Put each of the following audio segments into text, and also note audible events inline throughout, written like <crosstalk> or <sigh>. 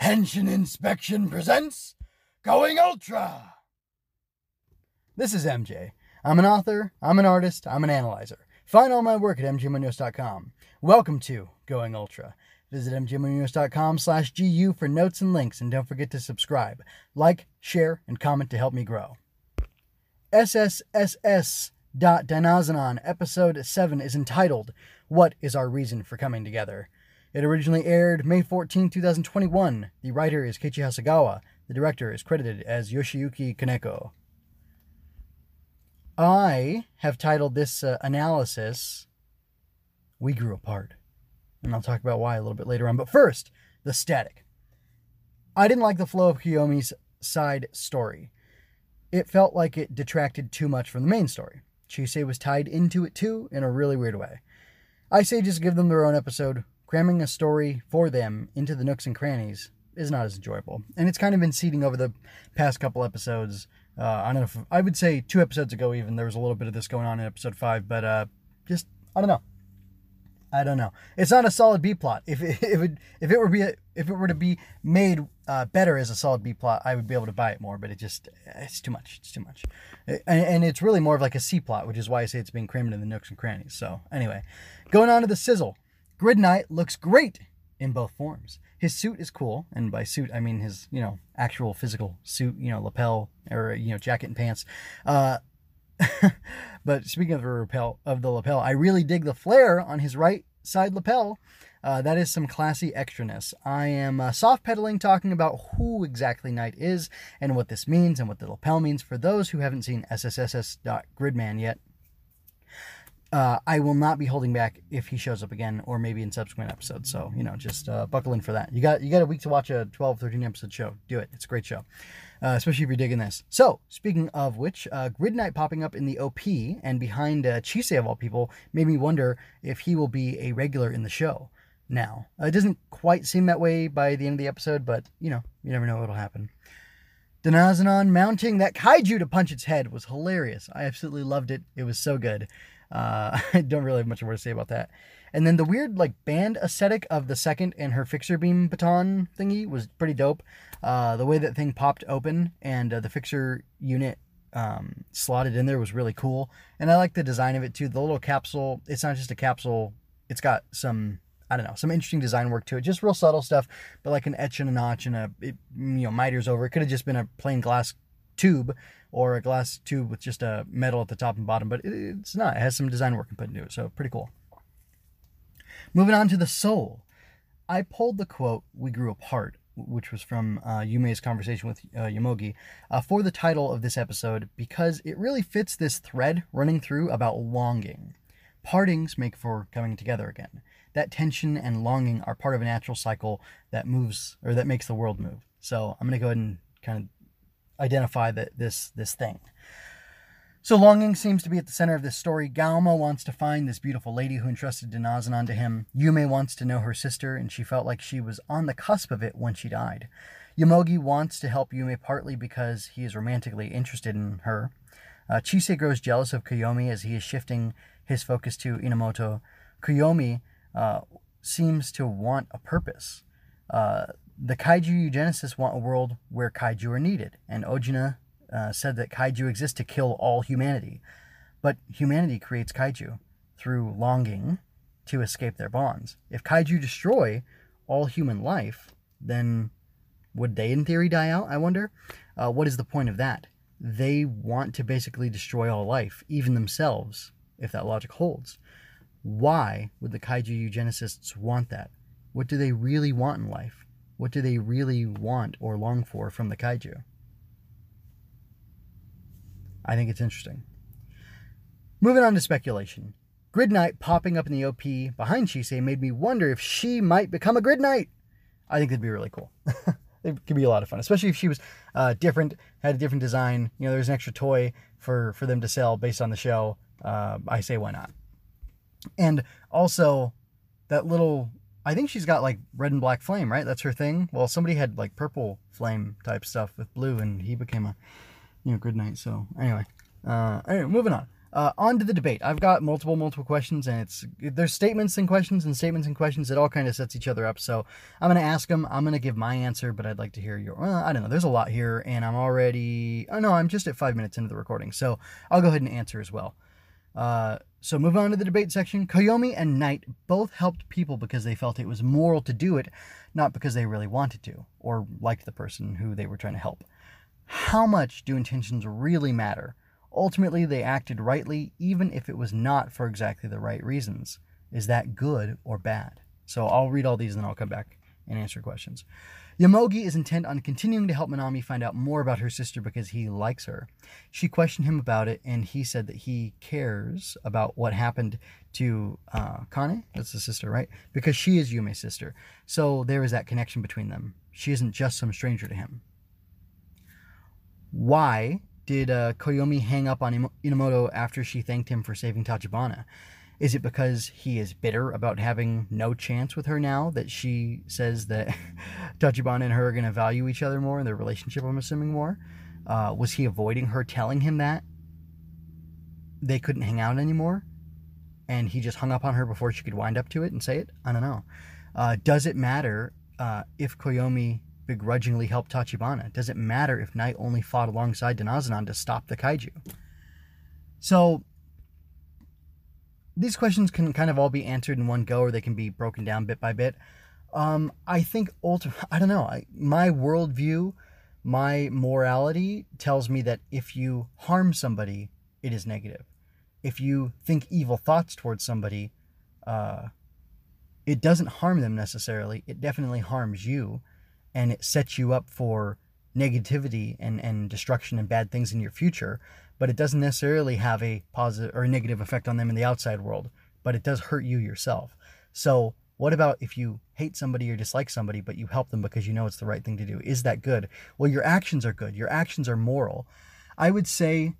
Henshin Inspection presents Going Ultra. This is MJ. I'm an author, I'm an artist, I'm an analyzer. Find all my work at mjmunoz.com. Welcome to Going Ultra. Visit mjmunoz.com slash GU for notes and links, and don't forget to subscribe, like, share, and comment to help me grow. SSSS. Episode 7 is entitled What is Our Reason for Coming Together? It originally aired May 14, 2021. The writer is Keiichi Hasegawa. The director is credited as Yoshiyuki Kaneko. I have titled this uh, analysis We Grew Apart. And I'll talk about why a little bit later on. But first, the static. I didn't like the flow of Koyomi's side story. It felt like it detracted too much from the main story. Chise was tied into it too in a really weird way. I say just give them their own episode. Cramming a story for them into the nooks and crannies is not as enjoyable. And it's kind of been seeding over the past couple episodes. Uh, I don't know if I would say two episodes ago, even there was a little bit of this going on in episode five, but uh, just I don't know. I don't know. It's not a solid B plot. If it, <laughs> if it if it were be if it were to be made uh, better as a solid B plot, I would be able to buy it more. But it just it's too much. It's too much, and, and it's really more of like a C plot, which is why I say it's being crammed in the nooks and crannies. So anyway, going on to the sizzle. Grid Knight looks great in both forms. His suit is cool, and by suit I mean his you know actual physical suit, you know lapel or you know jacket and pants. Uh, <laughs> but speaking of the lapel, of the lapel, I really dig the flare on his right side lapel. Uh, that is some classy extraness. I am uh, soft pedaling talking about who exactly Knight is and what this means and what the lapel means for those who haven't seen SSSS.Gridman yet. Uh, I will not be holding back if he shows up again or maybe in subsequent episodes. So, you know, just uh, buckle in for that. You got you got a week to watch a 12, 13 episode show. Do it. It's a great show, uh, especially if you're digging this. So, speaking of which, uh, Grid Knight popping up in the OP and behind uh, Chise of all people made me wonder if he will be a regular in the show now. it doesn't quite seem that way by the end of the episode, but, you know, you never know what'll happen. Dynazenon mounting that kaiju to punch its head was hilarious. I absolutely loved it. It was so good. Uh, I <laughs> don't really have much more to say about that. And then the weird like band aesthetic of the second and her fixer beam baton thingy was pretty dope. Uh, the way that thing popped open and uh, the fixer unit um, slotted in there was really cool. And I like the design of it too. The little capsule. It's not just a capsule. It's got some I don't know, some interesting design work to it. Just real subtle stuff, but like an etch and a notch and a it, you know miters over. It could have just been a plain glass tube or a glass tube with just a metal at the top and bottom, but it's not. It has some design work put into it, so pretty cool. Moving on to the soul. I pulled the quote, We grew apart, which was from uh, Yume's conversation with uh, Yomogi, uh, for the title of this episode because it really fits this thread running through about longing. Partings make for coming together again. That tension and longing are part of a natural cycle that moves or that makes the world move. So I'm going to go ahead and kind of identify that this this thing. So longing seems to be at the center of this story. Gauma wants to find this beautiful lady who entrusted Dynazenon to him. Yume wants to know her sister, and she felt like she was on the cusp of it when she died. Yomogi wants to help Yume partly because he is romantically interested in her. Uh, Chise grows jealous of Koyomi as he is shifting his focus to Inamoto. Koyomi uh, seems to want a purpose. Uh, the kaiju eugenicists want a world where kaiju are needed, and Ojina uh, said that kaiju exist to kill all humanity. But humanity creates kaiju through longing to escape their bonds. If kaiju destroy all human life, then would they, in theory, die out? I wonder. Uh, what is the point of that? They want to basically destroy all life, even themselves, if that logic holds. Why would the kaiju eugenicists want that? What do they really want in life? What do they really want or long for from the kaiju? I think it's interesting. Moving on to speculation. Grid Knight popping up in the OP behind Chise made me wonder if she might become a Grid Knight. I think that'd be really cool. <laughs> it could be a lot of fun, especially if she was uh, different, had a different design. You know, there's an extra toy for for them to sell based on the show. Uh, I say why not? And also, that little I think she's got like red and black flame, right? That's her thing. Well, somebody had like purple flame type stuff with blue, and he became a you know Grid Knight. So anyway, uh, anyway, moving on. Uh, on to the debate. I've got multiple, multiple questions, and it's there's statements and questions and statements and questions. It all kind of sets each other up. So I'm gonna ask them. I'm gonna give my answer, but I'd like to hear your. Well, I don't know. There's a lot here, and I'm already. Oh no, I'm just at five minutes into the recording, so I'll go ahead and answer as well. Uh, so moving on to the debate section. Koyomi and Knight both helped people because they felt it was moral to do it, not because they really wanted to or liked the person who they were trying to help. How much do intentions really matter? Ultimately, they acted rightly, even if it was not for exactly the right reasons. Is that good or bad? So I'll read all these and then I'll come back and answer questions. Yomogi is intent on continuing to help Minami find out more about her sister because he likes her. She questioned him about it, and he said that he cares about what happened to uh, Kane. That's the sister, right? Because she is Yume's sister. So there is that connection between them. She isn't just some stranger to him. Why did uh, Koyomi hang up on Inamoto after she thanked him for saving Tachibana? Is it because he is bitter about having no chance with her now that she says that <laughs> Tachibana and her are going to value each other more and their relationship, I'm assuming, more? Uh, was he avoiding her telling him that they couldn't hang out anymore? And he just hung up on her before she could wind up to it and say it? I don't know. Uh, does it matter uh, if Koyomi begrudgingly helped Tachibana? Does it matter if Knight only fought alongside Dynazenon to stop the kaiju? So, these questions can kind of all be answered in one go or they can be broken down bit by bit. Um, I think, ultimately, <laughs> I don't know, I, my worldview, my morality tells me that if you harm somebody, it is negative. If you think evil thoughts towards somebody, uh, it doesn't harm them necessarily. It definitely harms you and it sets you up for negativity and, and destruction and bad things in your future, but it doesn't necessarily have a positive or a negative effect on them in the outside world, but it does hurt you yourself. So, what about if you hate somebody or dislike somebody, but you help them because you know it's the right thing to do? Is that good? Well, your actions are good. Your actions are moral. I would say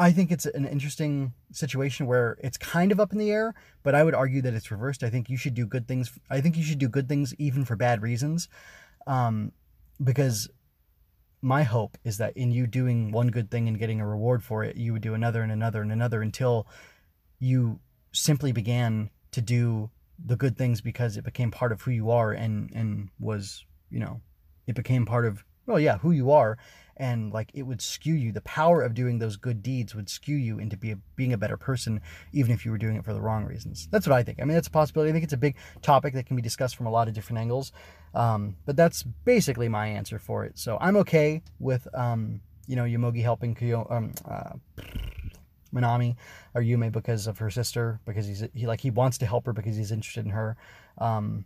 I think it's an interesting situation where it's kind of up in the air, but I would argue that it's reversed. I think you should do good things. I think you should do good things even for bad reasons, um, because my hope is that in you doing one good thing and getting a reward for it, you would do another and another and another until you simply began to do the good things because it became part of who you are and and was you know it became part of well yeah who you are. And like it would skew you. The power of doing those good deeds would skew you into be a, being a better person even if you were doing it for the wrong reasons. That's what i think. I mean that's a possibility. I think it's a big topic that can be discussed from a lot of different angles. Um, but that's basically my answer for it. So i'm okay with um, you know yomogi helping Kyo, um, uh, or Yume because of her sister because he's he like he wants to help her because he's interested in her. Um,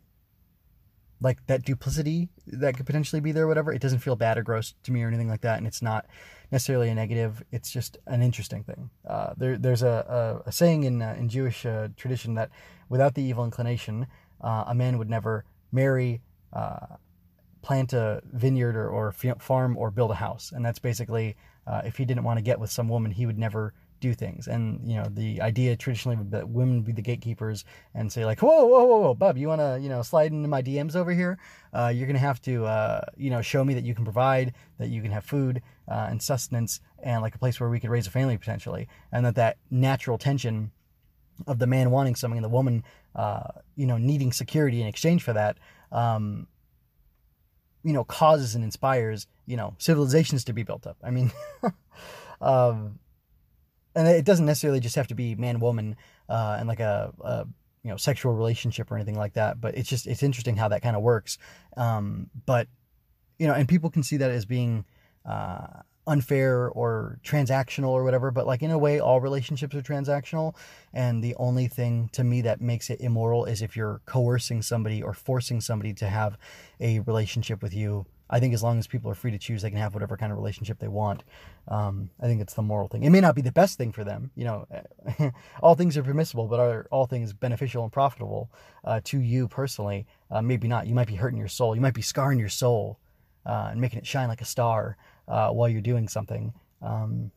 like that duplicity that could potentially be there, whatever. It doesn't feel bad or gross to me or anything like that, and it's not necessarily a negative. It's just an interesting thing. Uh, there, there's a, a, a, saying in uh, in Jewish uh, tradition that without the evil inclination, uh, a man would never marry, uh, plant a vineyard or, or farm or build a house, and that's basically uh, if he didn't want to get with some woman, he would never do things. And you know, the idea traditionally that women would be the gatekeepers and say like, whoa, whoa, whoa, whoa, bub, you want to you know slide into my DMs over here? Uh, you're gonna have to uh, you know show me that you can provide, that you can have food uh, and sustenance, and like a place where we could raise a family potentially, and that that natural tension of the man wanting something and the woman uh, you know needing security in exchange for that. Um, you know, causes and inspires, you know, civilizations to be built up. I mean, <laughs> um, and it doesn't necessarily just have to be man woman uh, and like a, a, you know sexual relationship or anything like that but it's just it's interesting how that kind of works. Um, but you know and people can see that as being uh, unfair or transactional or whatever but like in a way all relationships are transactional. And the only thing to me that makes it immoral is if you're coercing somebody or forcing somebody to have a relationship with you I think as long as people are free to choose, they can have whatever kind of relationship they want. Um, I think it's the moral thing. It may not be the best thing for them. You know, <laughs> all things are permissible, but are all things beneficial and profitable uh, to you personally? Uh, maybe not. You might be hurting your soul. You might be scarring your soul uh, and making it shine like a star uh, while you're doing something. Um,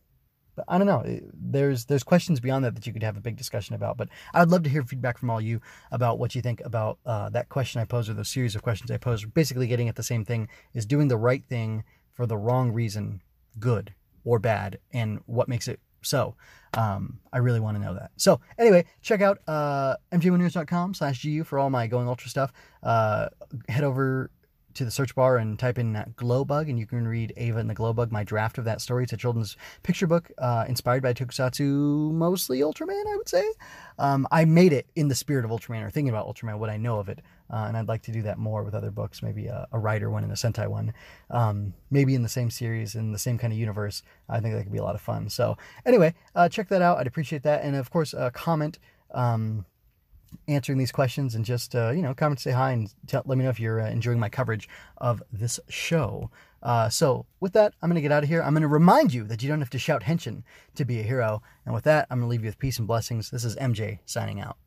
I don't know. There's there's questions beyond that that you could have a big discussion about. But I'd love to hear feedback from all you about what you think about uh, that question I posed or the series of questions I posed. Basically, getting at the same thing: is doing the right thing for the wrong reason good or bad, and what makes it So um, I really want to know that. So anyway, check out uh, mjmunoz.com slash GU for all my Going Ultra stuff. Uh, head over to the search bar and type in Glowbug, and you can read Ava and the Glowbug, my draft of that story. It's a children's picture book uh, inspired by Tokusatsu, mostly Ultraman, I would say. Um, I made it in the spirit of Ultraman, or thinking about Ultraman, what I know of it. Uh, and I'd like to do that more with other books, maybe a, a writer one and a Sentai one, um, maybe in the same series, in the same kind of universe. I think that could be a lot of fun. So, anyway, uh, check that out. I'd appreciate that. And of course, uh, comment. Um, answering these questions and just uh, you know comment say hi and tell, let me know if you're uh, enjoying my coverage of this show. Uh, so with that i'm going to get out of here. I'm going to remind you that you don't have to shout henshin to be a hero. And with that i'm going to leave you with peace and blessings. This is mj signing out